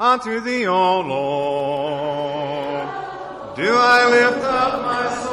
Unto thee, O Lord, do I lift up my soul.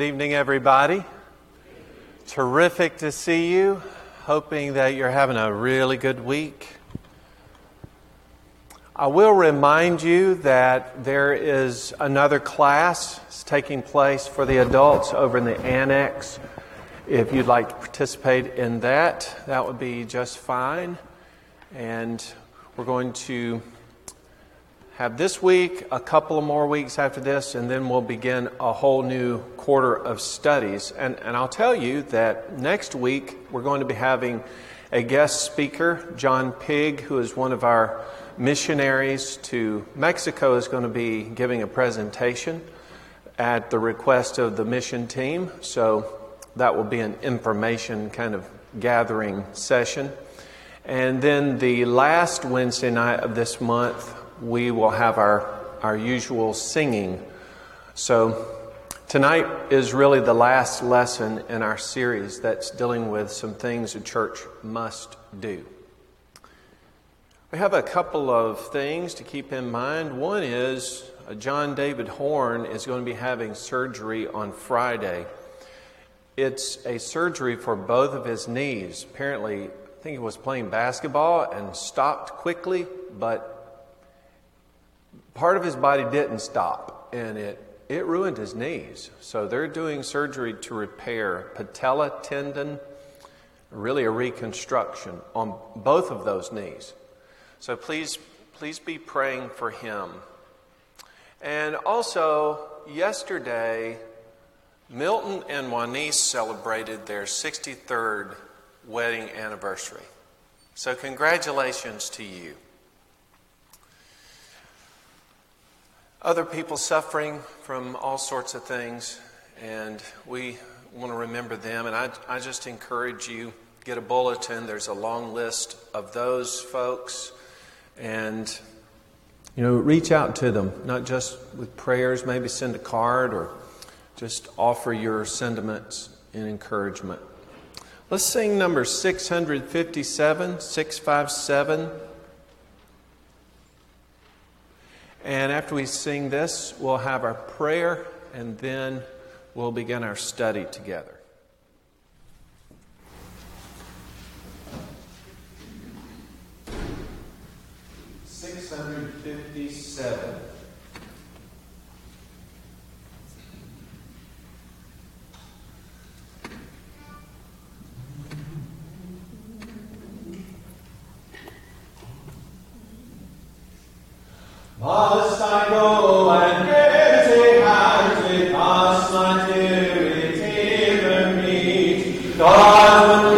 Good evening, everybody. Terrific to see you. Hoping that you're having a really good week. I will remind you that there is another class taking place for the adults over in the annex. If you'd like to participate in that, that would be just fine. And we're going to have this week, a couple of more weeks after this, and then we'll begin a whole new quarter of studies. And, and I'll tell you that next week we're going to be having a guest speaker, John Pig, who is one of our missionaries to Mexico, is going to be giving a presentation at the request of the mission team. So that will be an information kind of gathering session. And then the last Wednesday night of this month, we will have our, our usual singing. So tonight is really the last lesson in our series that's dealing with some things a church must do. We have a couple of things to keep in mind. One is uh, John David Horn is going to be having surgery on Friday. it's a surgery for both of his knees. Apparently, I think he was playing basketball and stopped quickly, but part of his body didn't stop, and it, it ruined his knees. So they're doing surgery to repair patella tendon, really a reconstruction on both of those knees. So please, please be praying for him. And also, yesterday, Milton and Juanice celebrated their 63rd wedding anniversary. So, congratulations to you. Other people suffering from all sorts of things, and we want to remember them. And I, I just encourage you get a bulletin. There's a long list of those folks, and you know, reach out to them, not just with prayers, maybe send a card or just offer your sentiments and encouragement. Let's sing number 657, 657. And after we sing this, we'll have our prayer and then we'll begin our study together. 657. Must I go and pass my dear Redeemer meet? God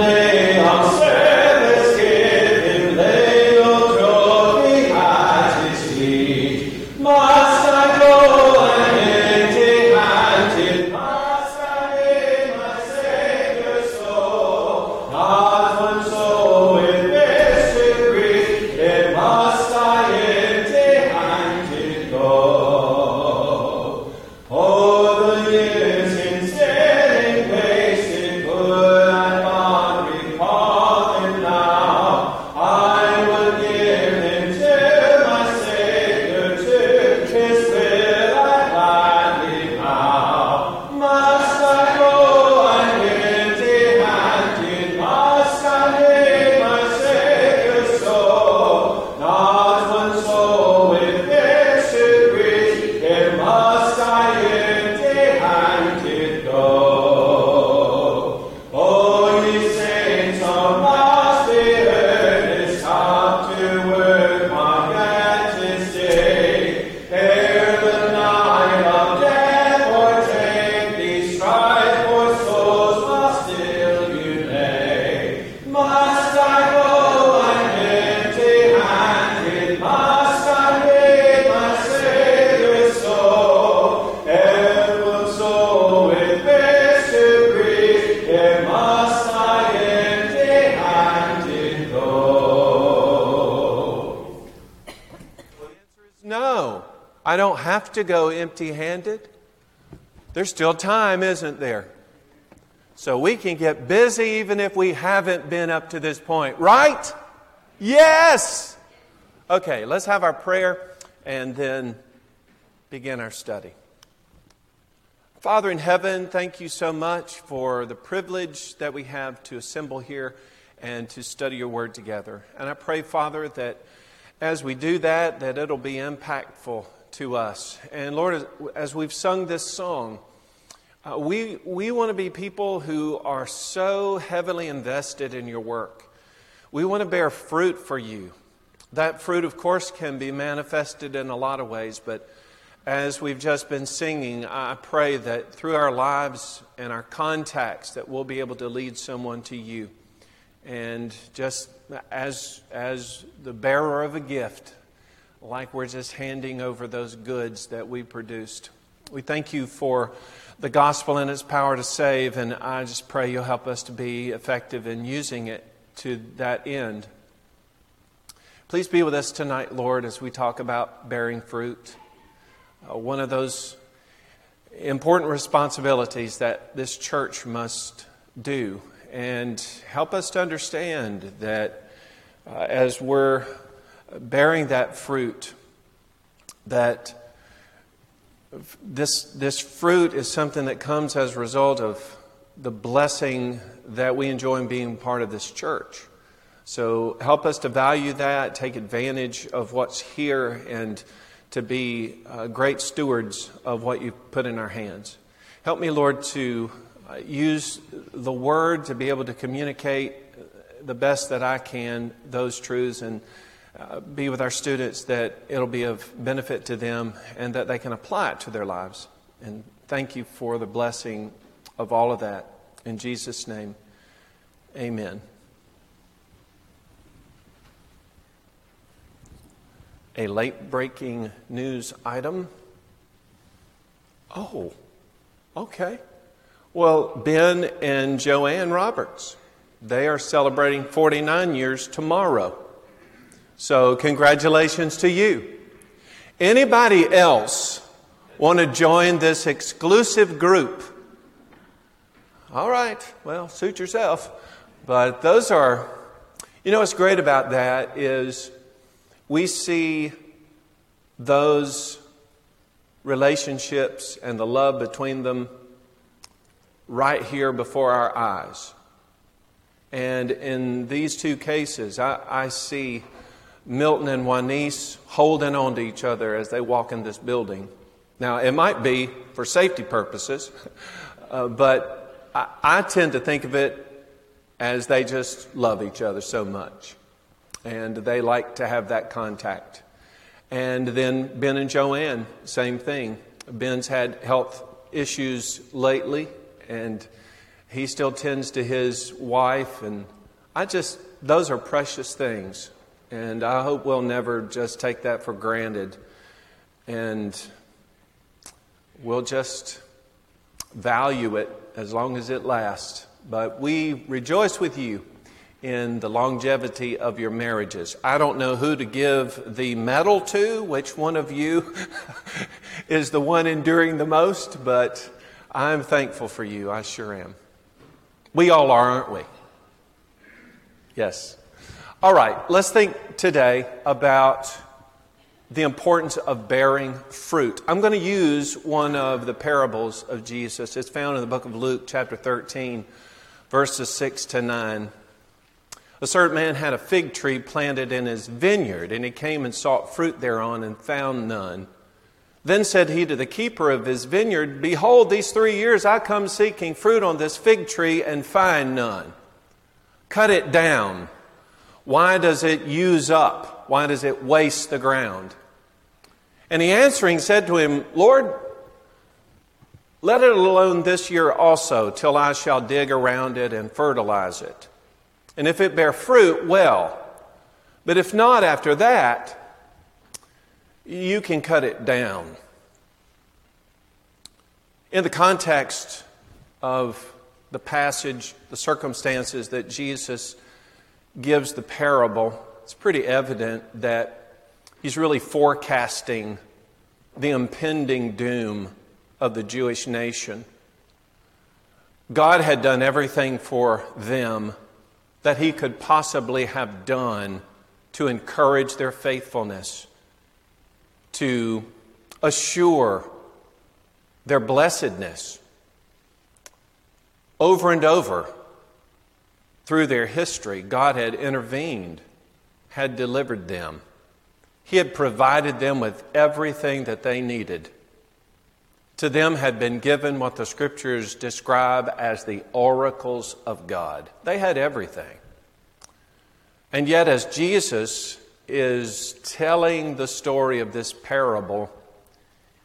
don't have to go empty handed. There's still time, isn't there? So we can get busy even if we haven't been up to this point, right? Yes! Okay, let's have our prayer and then begin our study. Father in heaven, thank you so much for the privilege that we have to assemble here and to study your word together. And I pray, Father, that as we do that, that it'll be impactful to us. And Lord, as, we've sung this song, uh, we, we want to be people who are so heavily invested in your work. We want to bear fruit for you. That fruit, of course, can be manifested in a lot of ways, but as we've just been singing, I pray that through our lives and our contacts that we'll be able to lead someone to you. And just as, as the bearer of a gift, like we're just handing over those goods that we produced. We thank you for the gospel and its power to save, and I just pray you'll help us to be effective in using it to that end. Please be with us tonight, Lord, as we talk about bearing fruit. Uh, one of those important responsibilities that this church must do, and help us to understand that uh, as we're bearing that fruit, that this, this fruit is something that comes as a result of the blessing that we enjoy in being part of this church. So help us to value that, take advantage of what's here, and to be uh, great stewards of what you've put in our hands. Help me, Lord, to uh, use the word to be able to communicate the best that I can those truths and uh, be with our students that it'll be of benefit to them and that they can apply it to their lives. And thank you for the blessing of all of that. In Jesus' name, amen. A late breaking news item. Oh, okay. Well, Ben and Joanne Roberts, they are celebrating 49 years tomorrow. So, congratulations to you. Anybody else want to join this exclusive group? All right, well, suit yourself. But those are, you know, what's great about that is we see those relationships and the love between them right here before our eyes. And in these two cases, I, I see Milton and Juanice holding on to each other as they walk in this building. Now, it might be for safety purposes, uh, but I, I tend to think of it as they just love each other so much. And they like to have that contact. And then Ben and Joanne, same thing. Ben's had health issues lately, and he still tends to his wife. And I just, those are precious things. And I hope we'll never just take that for granted. And we'll just value it as long as it lasts. But we rejoice with you in the longevity of your marriages. I don't know who to give the medal to, which one of you is the one enduring the most, but I'm thankful for you. I sure am. We all are, aren't we? Yes. All right, let's think today about the importance of bearing fruit. I'm going to use one of the parables of Jesus. It's found in the book of Luke, chapter 13, verses 6 to 9. A certain man had a fig tree planted in his vineyard, and he came and sought fruit thereon and found none. Then said he to the keeper of his vineyard, Behold, these three years I come seeking fruit on this fig tree and find none. Cut it down. Why does it use up? Why does it waste the ground? And he answering said to him, Lord, let it alone this year also, till I shall dig around it and fertilize it. And if it bear fruit, well. But if not after that, you can cut it down. In the context of the passage, the circumstances that Jesus gives the parable, it's pretty evident that he's really forecasting the impending doom of the Jewish nation. God had done everything for them that he could possibly have done to encourage their faithfulness, to assure their blessedness. Over and over through their history, God had intervened, had delivered them. He had provided them with everything that they needed. To them had been given what the scriptures describe as the oracles of God. They had everything. And yet, as Jesus is telling the story of this parable,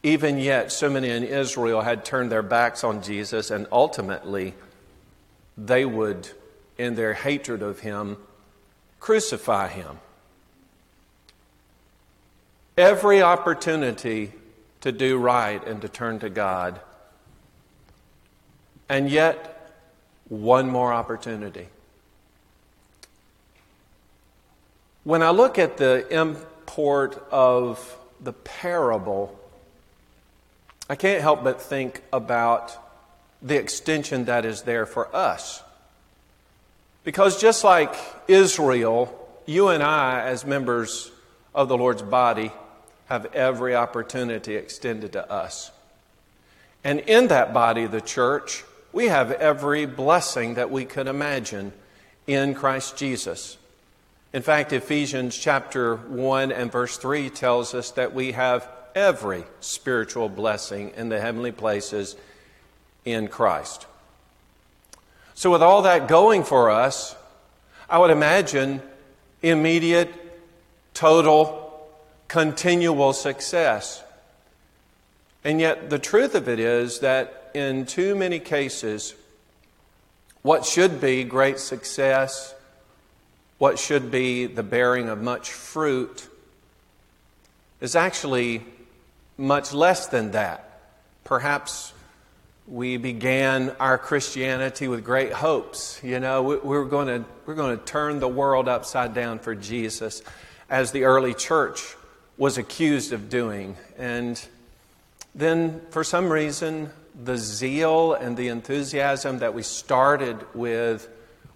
even yet, so many in Israel had turned their backs on Jesus, and ultimately, they would, in their hatred of him, crucify him. Every opportunity to do right and to turn to God. And yet, one more opportunity. When I look at the import of the parable, I can't help but think about the extension that is there for us. Because just like Israel, you and I, as members of the Lord's body, have every opportunity extended to us. And in that body, the church, we have every blessing that we could imagine in Christ Jesus. In fact, Ephesians chapter 1 and verse 3 tells us that we have every spiritual blessing in the heavenly places in Christ. So, with all that going for us, I would imagine immediate, total, continual success. And yet, the truth of it is that in too many cases, what should be great success, what should be the bearing of much fruit, is actually much less than that. Perhaps we began our Christianity with great hopes. You know, we, we're going to we're going to turn the world upside down for Jesus, as the early church was accused of doing. And then, for some reason, the zeal and the enthusiasm that we started with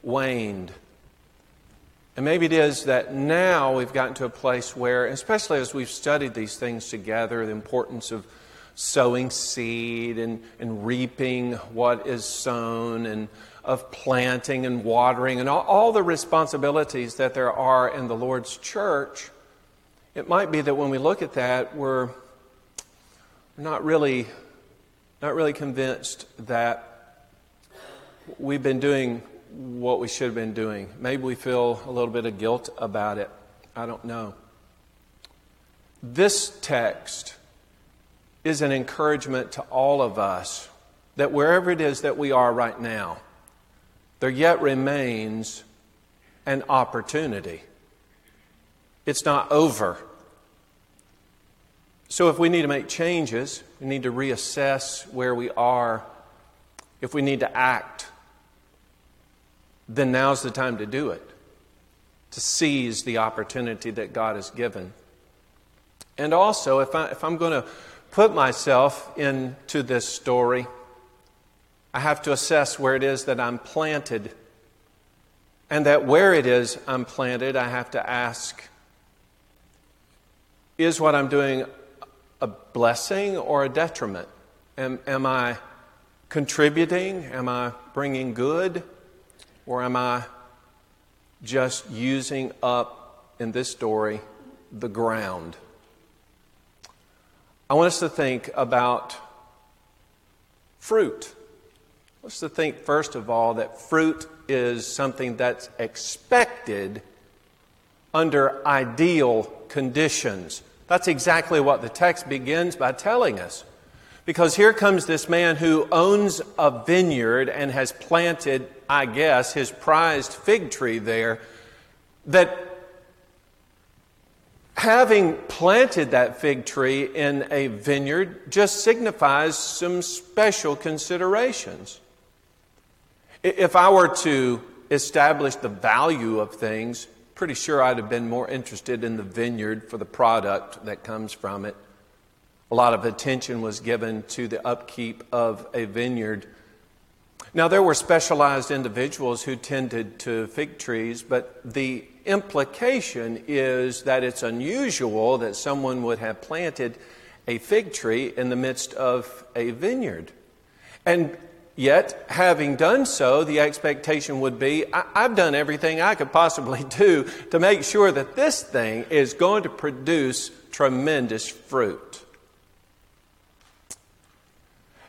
waned. And maybe it is that now we've gotten to a place where, especially as we've studied these things together, the importance of sowing seed and, and reaping what is sown and of planting and watering and all, all the responsibilities that there are in the Lord's church, it might be that when we look at that, we're not really, not really convinced that we've been doing what we should have been doing. Maybe we feel a little bit of guilt about it. I don't know. This text is an encouragement to all of us that wherever it is that we are right now, there yet remains an opportunity. It's not over. So, if we need to make changes, we need to reassess where we are. If we need to act, then now's the time to do it, to seize the opportunity that God has given. And also, if, I, if I'm going to put myself into this story, I have to assess where it is that I'm planted. And that where it is I'm planted, I have to ask is what I'm doing a blessing or a detriment? Am, am I contributing? Am I bringing good? Or am I just using up, in this story, the ground? I want us to think about fruit. Let's to think, first of all, that fruit is something that's expected under ideal conditions. That's exactly what the text begins by telling us. Because here comes this man who owns a vineyard and has planted, I guess, his prized fig tree there. That having planted that fig tree in a vineyard just signifies some special considerations. If I were to establish the value of things, pretty sure I'd have been more interested in the vineyard for the product that comes from it. A lot of attention was given to the upkeep of a vineyard. Now, there were specialized individuals who tended to fig trees, but the implication is that it's unusual that someone would have planted a fig tree in the midst of a vineyard. And Yet, having done so, the expectation would be I- have done everything I could possibly do to make sure that this thing is going to produce tremendous fruit.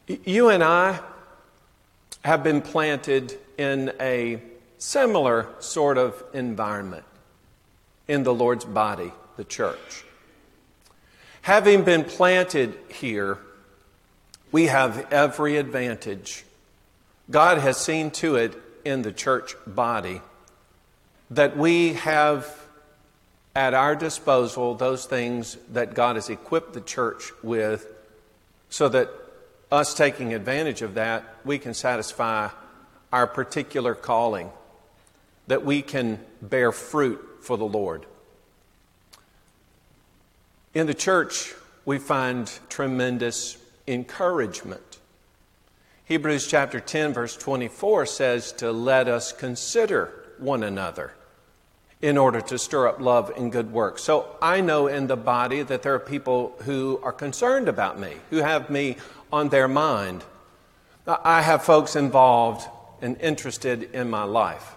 You and I have been planted in a similar sort of environment in the Lord's body, the church. Having been planted here, we have every advantage God has seen to it in the church body that we have at our disposal those things that God has equipped the church with so that us taking advantage of that, we can satisfy our particular calling, that we can bear fruit for the Lord. In the church, we find tremendous encouragement. Hebrews chapter 10, verse 24 says to let us consider one another in order to stir up love and good works. So I know in the body that there are people who are concerned about me, who have me on their mind. I have folks involved and interested in my life.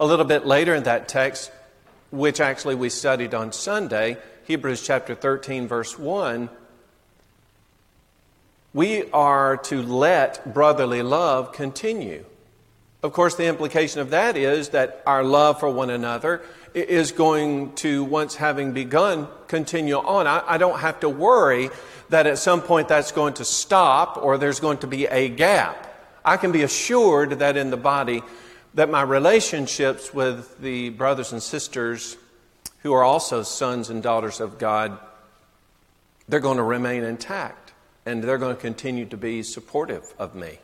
A little bit later in that text, which actually we studied on Sunday, Hebrews chapter 13, verse 1, we are to let brotherly love continue. Of course, the implication of that is that our love for one another is going to, once having begun, continue on. I, I, don't have to worry that at some point that's going to stop or there's going to be a gap. I can be assured that in the body, that my relationships with the brothers and sisters who are also sons and daughters of God, they're going to remain intact and they're going to continue to be supportive of me.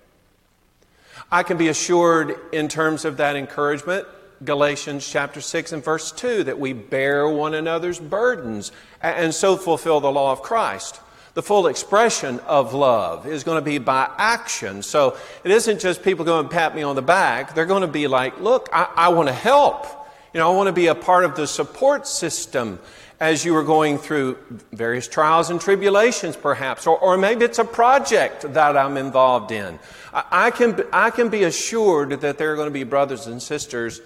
I can be assured in terms of that encouragement, Galatians chapter 6 and verse 2, that we bear one another's burdens and so fulfill the law of Christ. The full expression of love is going to be by action. So it isn't just people going to pat me on the back. They're going to be like, look, I, I want to help. You know, I want to be a part of the support system as you are going through various trials and tribulations, perhaps, or, or maybe it's a project that I'm involved in. I, I, can, I can be assured that there are going to be brothers and sisters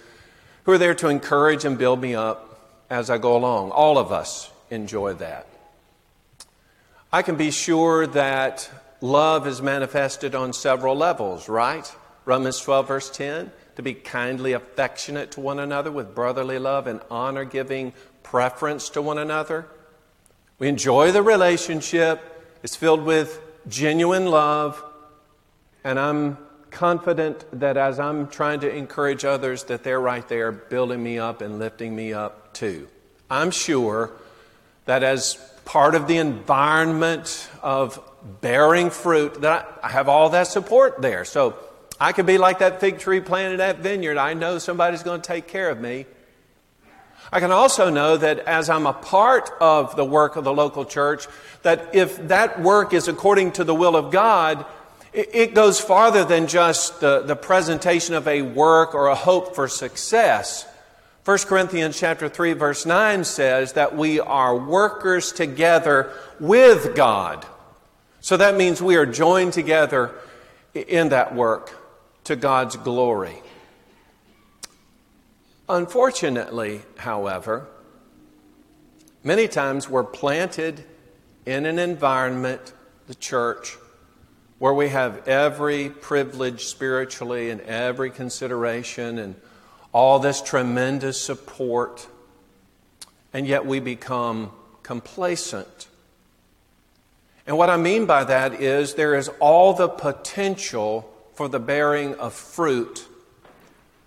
who are there to encourage and build me up as I go along. All of us enjoy that. I can be sure that love is manifested on several levels, right? Romans 12, verse 10 to be kindly affectionate to one another with brotherly love and honor giving preference to one another. We enjoy the relationship, it's filled with genuine love, and I'm confident that as I'm trying to encourage others, that they're right there building me up and lifting me up too. I'm sure that as part of the environment of bearing fruit, that I have all that support there. So I could be like that fig tree planted that vineyard. I know somebody's going to take care of me. I can also know that as I'm a part of the work of the local church, that if that work is according to the will of God, it goes farther than just the, the presentation of a work or a hope for success. 1 Corinthians chapter 3 verse 9 says that we are workers together with God. So that means we are joined together in that work to God's glory. Unfortunately, however, many times we're planted in an environment, the church, where we have every privilege spiritually and every consideration and all this tremendous support, and yet we become complacent. And what I mean by that is there is all the potential for the bearing of fruit.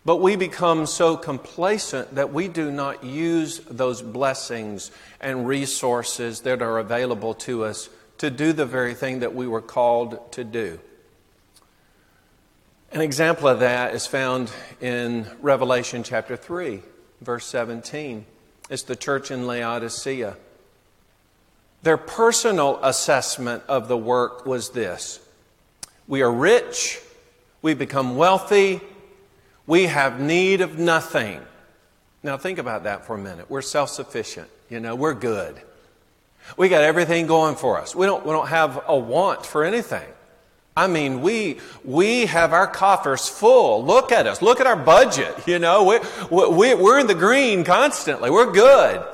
But we become so complacent that we do not use those blessings and resources that are available to us to do the very thing that we were called to do. An example of that is found in Revelation chapter 3, verse 17. It's the church in Laodicea. Their personal assessment of the work was this We are rich we become wealthy. We have need of nothing. Now, think about that for a minute. We're self sufficient. You know, we're good. We got everything going for us. We don't, we don't have a want for anything. I mean, we, we have our coffers full. Look at us. Look at our budget. You know, we, we, we're in the green constantly. We're good.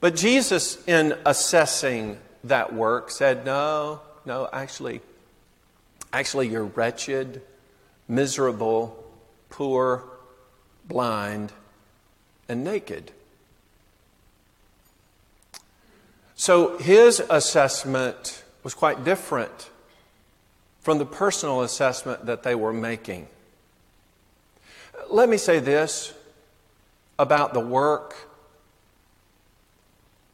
But Jesus, in assessing that work, said, no, no, actually, Actually, you're wretched, miserable, poor, blind, and naked. So his assessment was quite different from the personal assessment that they were making. Let me say this about the work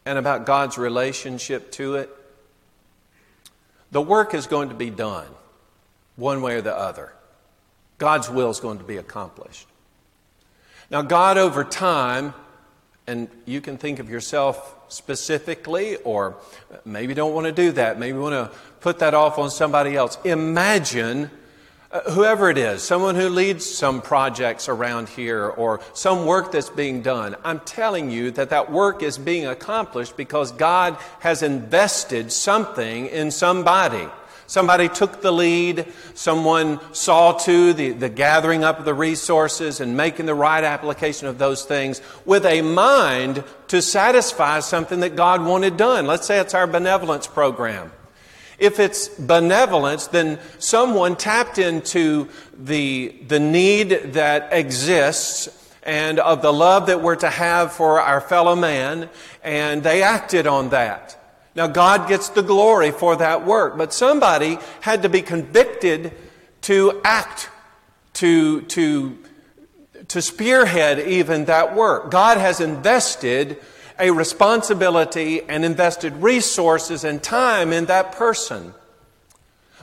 and about God's relationship to it. The work is going to be done one way or the other. God's will is going to be accomplished. Now, God, over time, and you can think of yourself specifically, or maybe don't want to do that. Maybe want to put that off on somebody else. Imagine uh, whoever it is, someone who leads some projects around here or some work that's being done. I'm telling you that that work is being accomplished because God has invested something in somebody. Somebody took the lead. Someone saw to the, the gathering up of the resources and making the right application of those things with a mind to satisfy something that God wanted done. Let's say it's our benevolence program. If it's benevolence, then someone tapped into the, the need that exists and of the love that we're to have for our fellow man, and they acted on that. Now, God gets the glory for that work, but somebody had to be convicted to act, to, to, to spearhead even that work. God has invested a responsibility and invested resources and time in that person.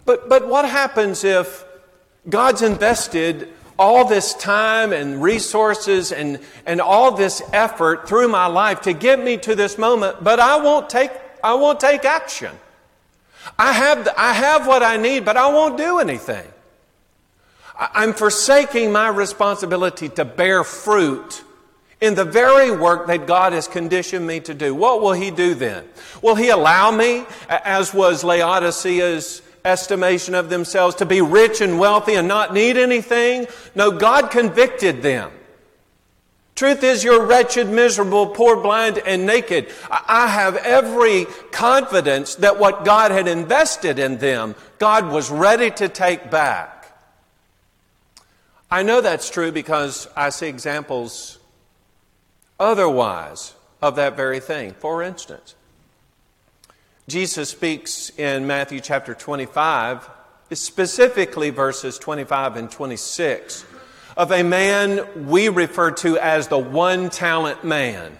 But, but what happens if God's invested all this time and resources and, and all this effort through my life to get me to this moment, but I won't take I won't take action. I have, I have what I need, but I won't do anything. I'm forsaking my responsibility to bear fruit in the very work that God has conditioned me to do. What will He do then? Will He allow me, as was Laodicea's estimation of themselves, to be rich and wealthy and not need anything? No, God convicted them. Truth is, you're wretched, miserable, poor, blind, and naked. I have every confidence that what God had invested in them, God was ready to take back. I know that's true because I see examples otherwise of that very thing. For instance, Jesus speaks in Matthew chapter 25, specifically verses 25 and 26 of a man we refer to as the one talent man.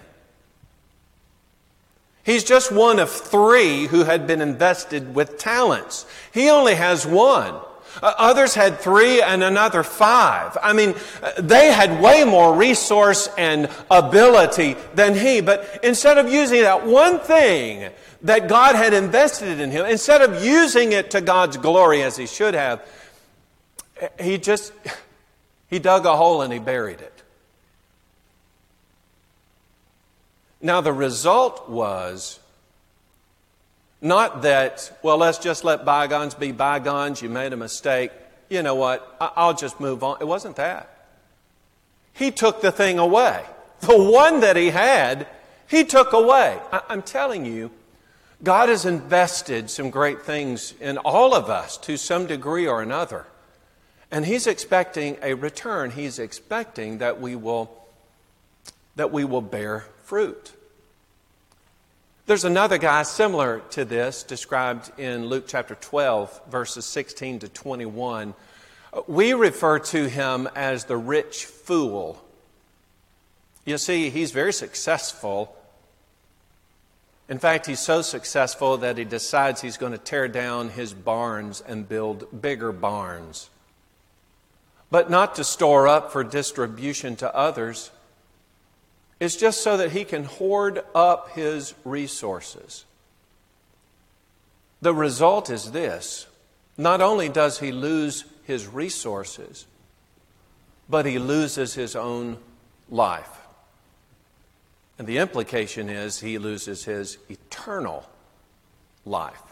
He's just one of three who had been invested with talents. He only has one. Uh, others had three and another five. I mean, they had way more resource and ability than he. But instead of using that one thing that God had invested in him, instead of using it to God's glory as he should have, he just, he dug a hole and he buried it. Now, the result was not that, well, let's just let bygones be bygones, you made a mistake. You know what? I'll just move on. It wasn't that. He took the thing away. The one that he had, he took away. I'm telling you, God has invested some great things in all of us to some degree or another. And he's expecting a return. He's expecting that we will, that we will bear fruit. There's another guy similar to this described in Luke chapter 12, verses 16 to 21. We refer to him as the rich fool. You see, he's very successful. In fact, he's so successful that he decides he's going to tear down his barns and build bigger barns but not to store up for distribution to others. It's just so that he can hoard up his resources. The result is this not only does he lose his resources, but he loses his own life. And the implication is he loses his eternal life.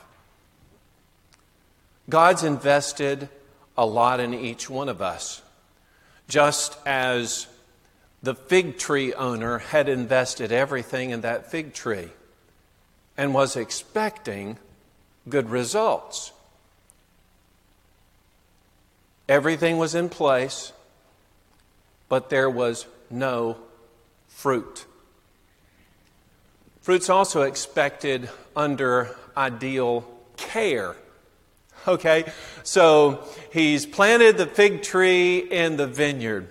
God's invested a lot in each one of us. Just as the fig tree owner had invested everything in that fig tree and was expecting good results. Everything was in place, but there was no fruit. Fruit's also expected under ideal care. Okay? So he's planted the fig tree in the vineyard.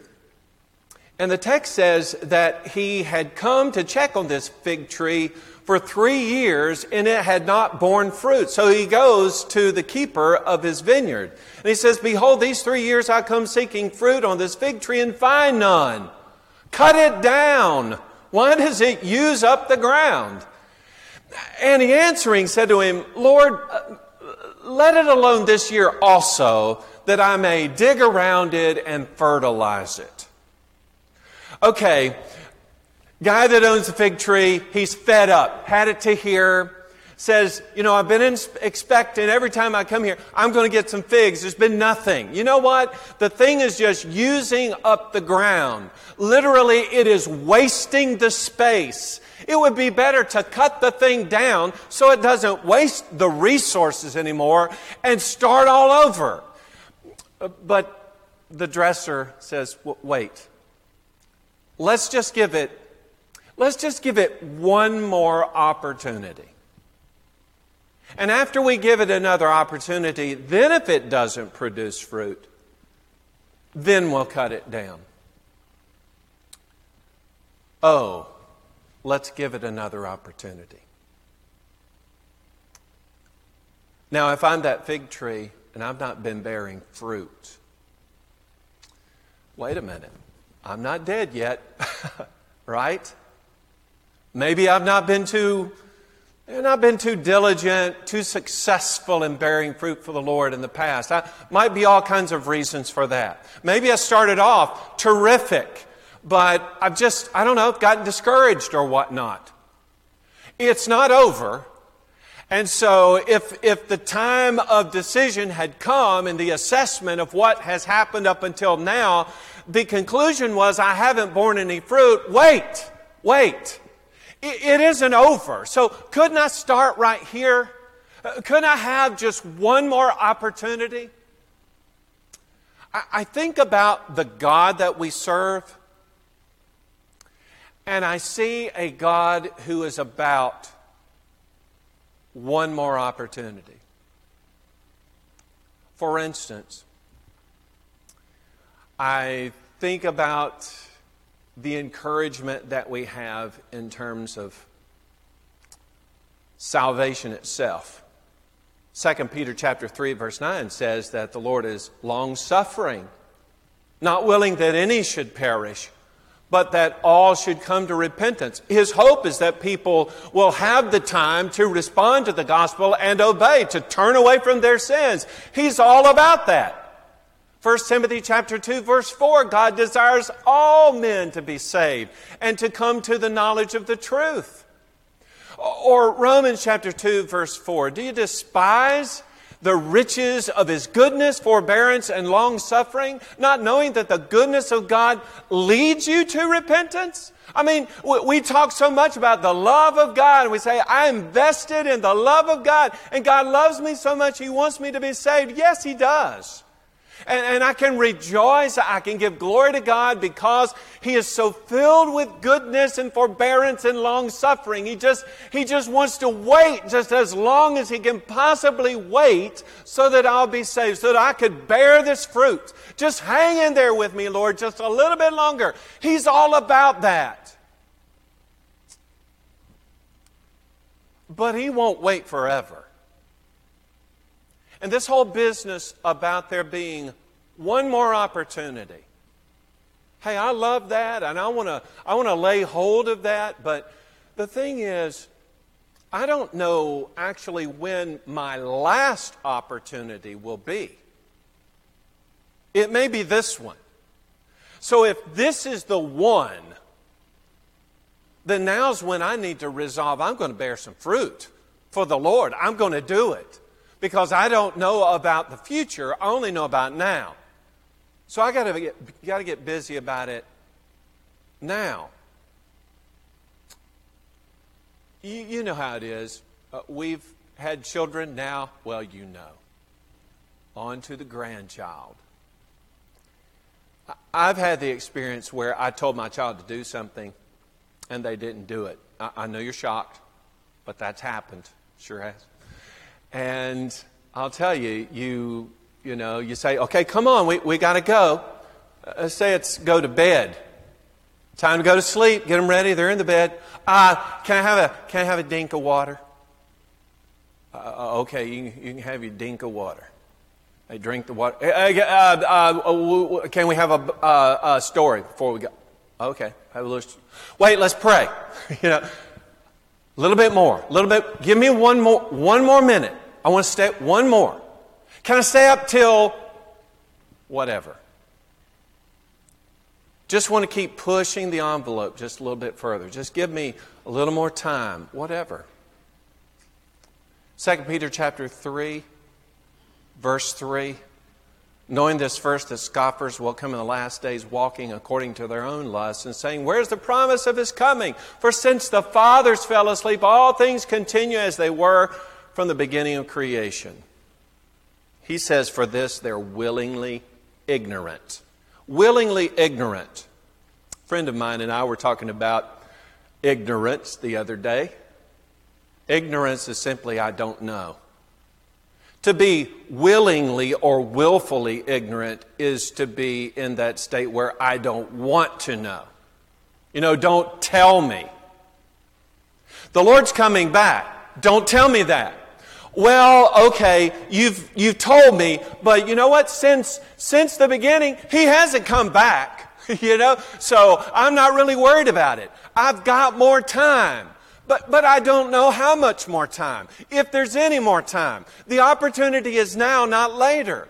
And the text says that he had come to check on this fig tree for three years and it had not borne fruit. So he goes to the keeper of his vineyard. And he says, Behold, these three years I come seeking fruit on this fig tree and find none. Cut it down. Why does it use up the ground? And he answering said to him, Lord, uh, let it alone this year also, that I may dig around it and fertilize it. Okay, guy that owns the fig tree, he's fed up, had it to here. Says, You know, I've been in, expecting every time I come here, I'm going to get some figs. There's been nothing. You know what? The thing is just using up the ground. Literally, it is wasting the space. It would be better to cut the thing down so it doesn't waste the resources anymore and start all over. But the dresser says, Wait. Let's just give it let's just give it one more opportunity. And after we give it another opportunity, then if it doesn't produce fruit, then we'll cut it down. Oh, let's give it another opportunity. Now, if I'm that fig tree and I've not been bearing fruit, wait a minute. I'm not dead yet, right? Maybe I've not been too and I've been too diligent, too successful in bearing fruit for the Lord in the past. I, might be all kinds of reasons for that. Maybe I started off terrific, but I've just, I don't know, gotten discouraged or whatnot. It's not over. And so if, if the time of decision had come and the assessment of what has happened up until now, the conclusion was I haven't borne any fruit. Wait, wait it isn't over. So couldn't I start right here? Uh, couldn't I have just one more opportunity? I think about the God that we serve, and I see a God who is about one more opportunity. For instance, I think about the encouragement that we have in terms of salvation itself. 2 Peter chapter 3 verse 9 says that the Lord is long suffering, not willing that any should perish, but that all should come to repentance. His hope is that people will have the time to respond to the gospel and obey, to turn away from their sins. He's all about that. 1 Timothy chapter 2 verse 4 God desires all men to be saved and to come to the knowledge of the truth. Or Romans chapter 2 verse 4 Do you despise the riches of his goodness, forbearance and long suffering, not knowing that the goodness of God leads you to repentance? I mean, we talk so much about the love of God, and we say, I'm invested in the love of God, and God loves me so much, He wants me to be saved. Yes, He does. And, and, I can rejoice, I can give glory to God because He is so filled with goodness and forbearance and long suffering. He just, he just wants to wait just as long as He can possibly wait so that I'll be saved, so that I could bear this fruit. Just hang in there with me, Lord, just a little bit longer. He's all about that. But He won't wait forever. And this whole business about there being one more opportunity. Hey, I love that and I want to I want to lay hold of that, but the thing is I don't know actually when my last opportunity will be. It may be this one. So if this is the one, then now's when I need to resolve I'm going to bear some fruit for the Lord. I'm going to do it because I don't know about the future, I only know about now. So I got to get, got to get busy about it now. You, you know how it is. Uh, we've had children now, well, you know. On to the grandchild. I've had the experience where I told my child to do something and they didn't do it. I, I know you're shocked, but that's happened. Sure has. And I'll tell you, you, you know, you say, okay, come on, we, we got to go. Uh, say it's go to bed. Time to go to sleep. Get them ready. They're in the bed. Uh, can I have a, can I have a dink of water? Uh, uh okay, you can, you can have your dink of water. They drink the water. Uh, uh, uh can we have a, a, story before we go? Okay, have a little. Wait, let's pray. you know, a little bit more, a little bit. Give me one more, one more minute. I want to stay one more. Can I stay up till whatever? Just want to keep pushing the envelope just a little bit further. Just give me a little more time, whatever. 2 Peter chapter 3, verse 3. Knowing this first, that scoffers will come in the last days walking according to their own lusts and saying, Where's the promise of his coming? For since the fathers fell asleep, all things continue as they were from the beginning of creation. He says, For this they're willingly ignorant. Willingly ignorant. A friend of mine and I were talking about ignorance the other day. Ignorance is simply, I don't know. To be willingly or willfully ignorant is to be in that state where I don't want to know. You know, don't tell me. The Lord's coming back. Don't tell me that. Well, okay, you've, you've told me, but you know what? Since, since the beginning, He hasn't come back. you know, so I'm not really worried about it. I've got more time. But, but I don't know how much more time, if there's any more time. The opportunity is now, not later.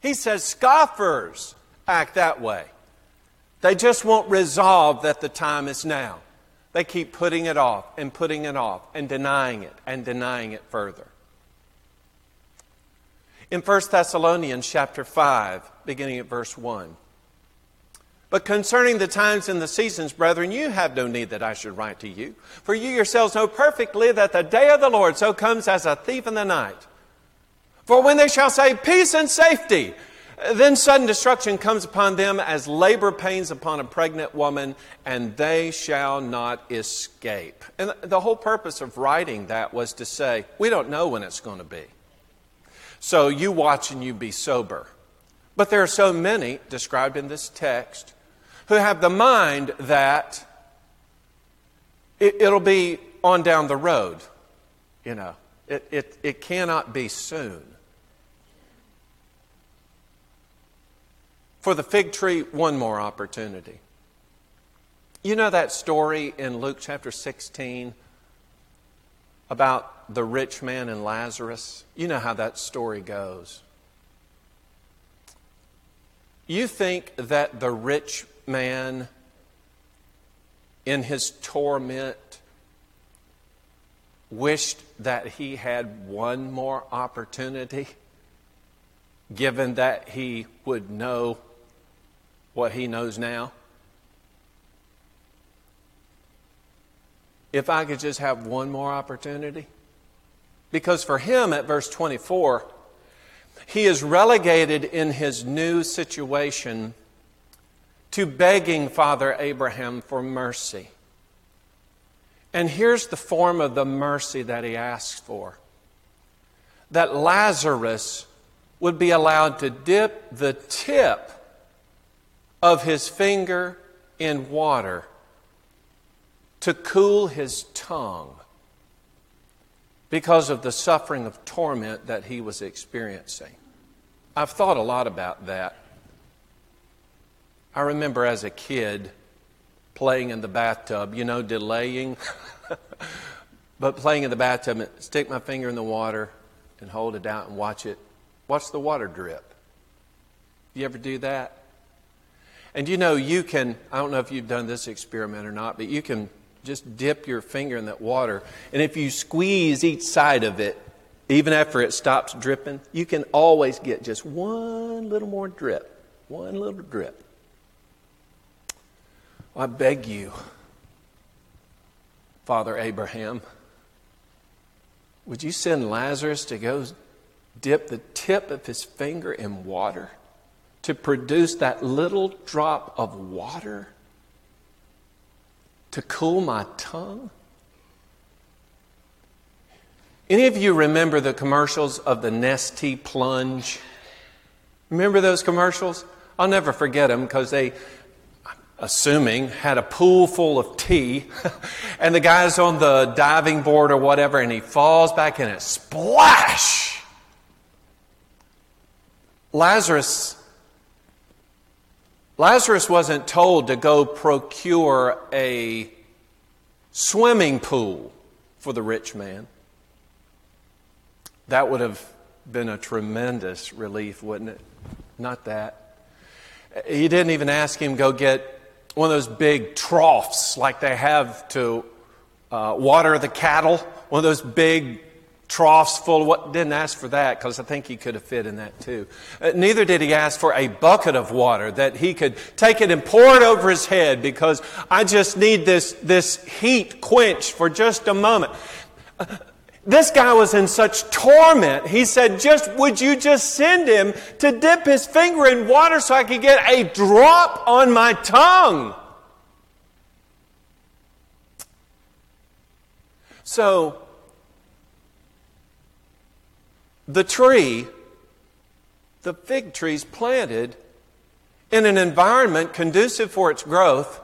He says scoffers act that way. They just won't resolve that the time is now. They keep putting it off and putting it off and denying it and denying it further. In 1 Thessalonians chapter 5, beginning at verse 1. But concerning the times and the seasons, brethren, you have no need that I should write to you. For you yourselves know perfectly that the day of the Lord so comes as a thief in the night. For when they shall say, Peace and safety, then sudden destruction comes upon them as labor pains upon a pregnant woman, and they shall not escape. And the whole purpose of writing that was to say, We don't know when it's going to be. So you watch and you be sober. But there are so many described in this text who have the mind that it, will be on down the road. You know, it, it, it cannot be soon. For the fig tree, one more opportunity. You know that story in Luke chapter 16 about the rich man and Lazarus? You know how that story goes. You think that the rich man in his torment wished that he had one more opportunity, given that he would know what he knows now? If I could just have one more opportunity? Because for him, at verse 24, he is relegated in his new situation to begging Father Abraham for mercy. And here's the form of the mercy that he asks for that Lazarus would be allowed to dip the tip of his finger in water to cool his tongue because of the suffering of torment that he was experiencing. I've thought a lot about that. I remember as a kid playing in the bathtub, you know, delaying, but playing in the bathtub, stick my finger in the water and hold it out and watch it, watch the water drip. You ever do that? And you know, you can, I don't know if you've done this experiment or not, but you can just dip your finger in that water, and if you squeeze each side of it, even after it stops dripping, you can always get just one little more drip, one little drip. I beg you, Father Abraham, would you send Lazarus to go dip the tip of his finger in water to produce that little drop of water to cool my tongue? Any of you remember the commercials of the Nestea plunge? Remember those commercials? I'll never forget them because they assuming, had a pool full of tea, and the guy's on the diving board or whatever, and he falls back in it. Splash! Lazarus. Lazarus wasn't told to go procure a swimming pool for the rich man. That would have been a tremendous relief, wouldn't it? Not that. He didn't even ask him go get one of those big troughs like they have to uh, water the cattle, one of those big troughs full of what didn't ask for that because I think he could have fit in that too. Uh, neither did he ask for a bucket of water that he could take it and pour it over his head because I just need this, this heat quenched for just a moment. Uh, this guy was in such torment. He said, just, would you just send him to dip his finger in water so I could get a drop on my tongue? So, the tree, the fig tree's planted in an environment conducive for its growth,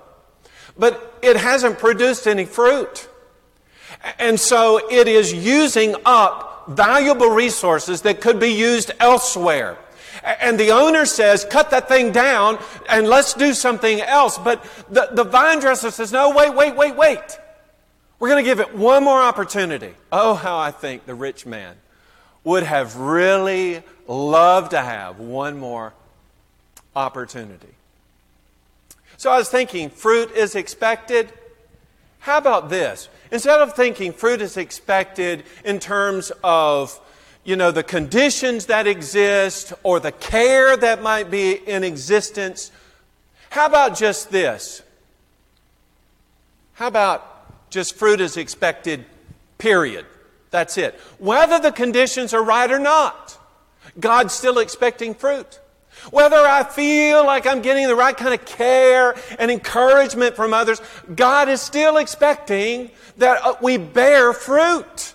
but it hasn't produced any fruit. And so it is using up valuable resources that could be used elsewhere. And the owner says, cut that thing down and let's do something else. But the, the vine dresser says, no, wait, wait, wait, wait. We're going to give it one more opportunity. Oh, how I think the rich man would have really loved to have one more opportunity. So I was thinking, fruit is expected. How about this? Instead of thinking fruit is expected in terms of, you know, the conditions that exist or the care that might be in existence, how about just this? How about just fruit is expected, period? That's it. Whether the conditions are right or not, God's still expecting fruit. Whether I feel like I'm getting the right kind of care and encouragement from others, God is still expecting that uh, we bear fruit.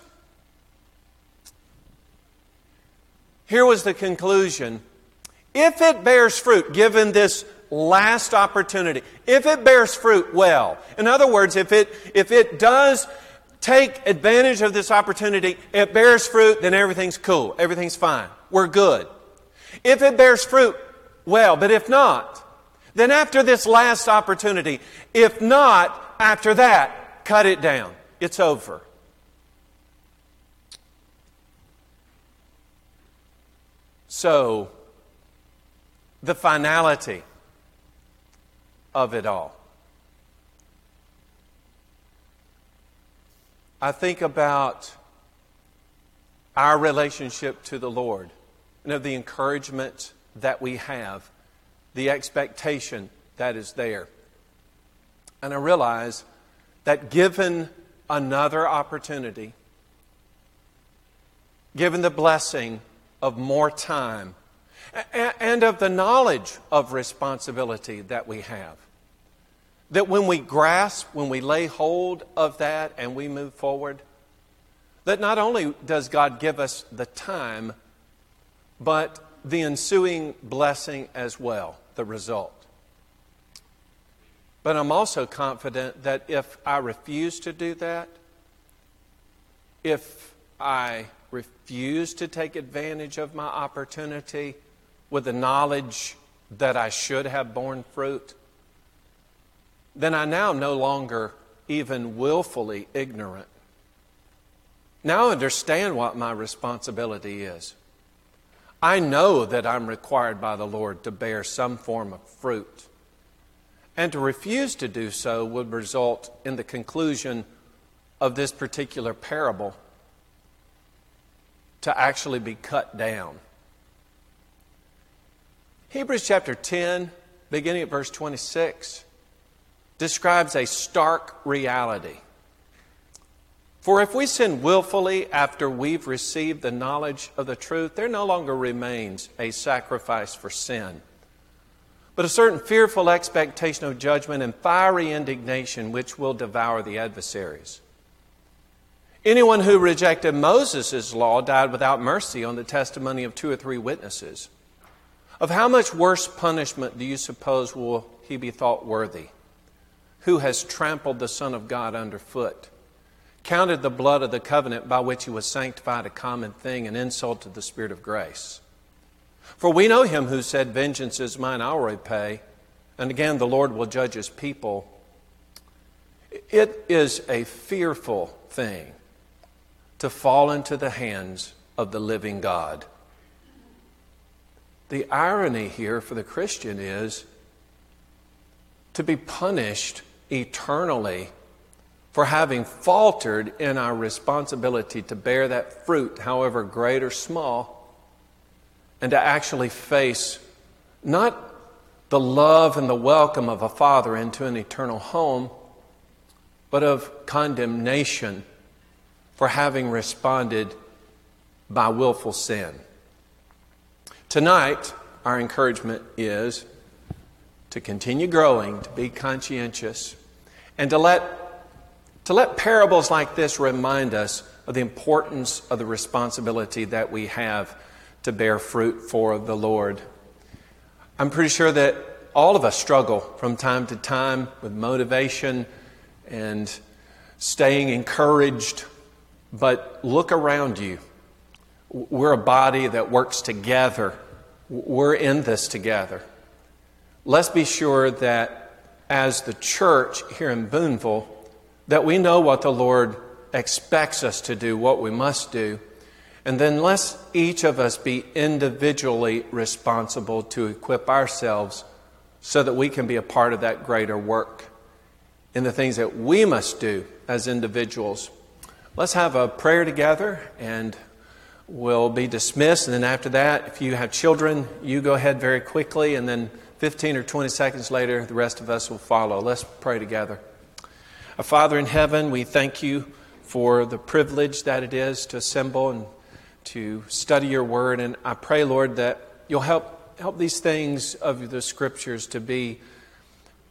Here was the conclusion. If it bears fruit, given this last opportunity, if it bears fruit well, in other words, if it, if it does take advantage of this opportunity, it bears fruit, then everything's cool. Everything's fine. We're good. If it bears fruit, well, but if not, then after this last opportunity, if not, after that, cut it down. It's over. So, the finality of it all. I think about our relationship to the Lord and of the encouragement that we have, the expectation that is there. And I realize that given another opportunity, given the blessing of more time, and of the knowledge of responsibility that we have, that when we grasp, when we lay hold of that and we move forward, that not only does God give us the time, but the ensuing blessing as well, the result. But I'm also confident that if I refuse to do that, if I refuse to take advantage of my opportunity with the knowledge that I should have borne fruit, then I now no longer even willfully ignorant. Now I understand what my responsibility is. I know that I'm required by the Lord to bear some form of fruit. And to refuse to do so would result in the conclusion of this particular parable to actually be cut down. Hebrews chapter 10, beginning at verse 26 describes a stark reality. For if we sin willfully after we've received the knowledge of the truth, there no longer remains a sacrifice for sin, but a certain fearful expectation of judgment and fiery indignation which will devour the adversaries. Anyone who rejected Moses' law died without mercy on the testimony of two or three witnesses. Of how much worse punishment do you suppose will he be thought worthy? who has trampled the Son of God underfoot, counted the blood of the covenant by which he was sanctified a common thing, an insult to the Spirit of grace. For we know him who said, Vengeance is mine, I'll repay. And again, the Lord will judge his people. It is a fearful thing to fall into the hands of the living God. The irony here for the Christian is to be punished eternally for having faltered in our responsibility to bear that fruit, however great or small, and to actually face not the love and the welcome of a father into an eternal home, but of condemnation for having responded by willful sin. Tonight, our encouragement is to continue growing, to be conscientious, and to let, to let parables like this remind us of the importance of the responsibility that we have to bear fruit for the Lord. I'm pretty sure that all of us struggle from time to time with motivation and staying encouraged, but look around you. We're a body that works together. We're in this together. Let's be sure that as the church here in Boonville, that we know what the Lord expects us to do, what we must do. And then let's each of us be individually responsible to equip ourselves so that we can be a part of that greater work in the things that we must do as individuals. Let's have a prayer together and we'll be dismissed. And then after that, if you have children, you go ahead very quickly. And then 15 or 20 seconds later, the rest of us will follow. Let's pray together. Our Father in heaven, we thank you for the privilege that it is to assemble and to study your word. And I pray, Lord, that you'll help, help these things of the scriptures to be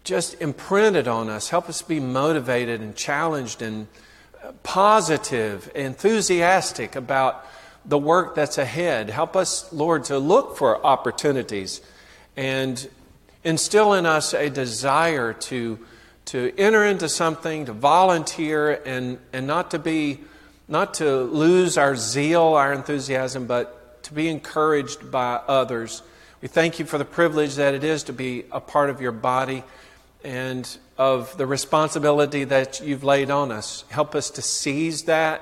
just imprinted on us. Help us be motivated and challenged and uh, positive, enthusiastic about the work that's ahead. Help us, Lord, to look for opportunities and instill in us a desire to, to enter into something, to volunteer, and, and not to be not to lose our zeal, our enthusiasm, but to be encouraged by others. We thank you for the privilege that it is to be a part of your body and of the responsibility that you've laid on us. Help us to seize that,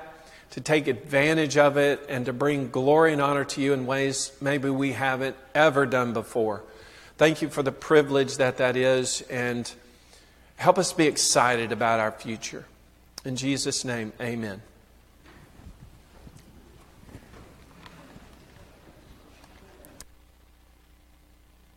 to take advantage of it, and to bring glory and honor to you in ways maybe we haven't ever done before. Thank you for the privilege that that is, and help us be excited about our future. In Jesus' name, amen.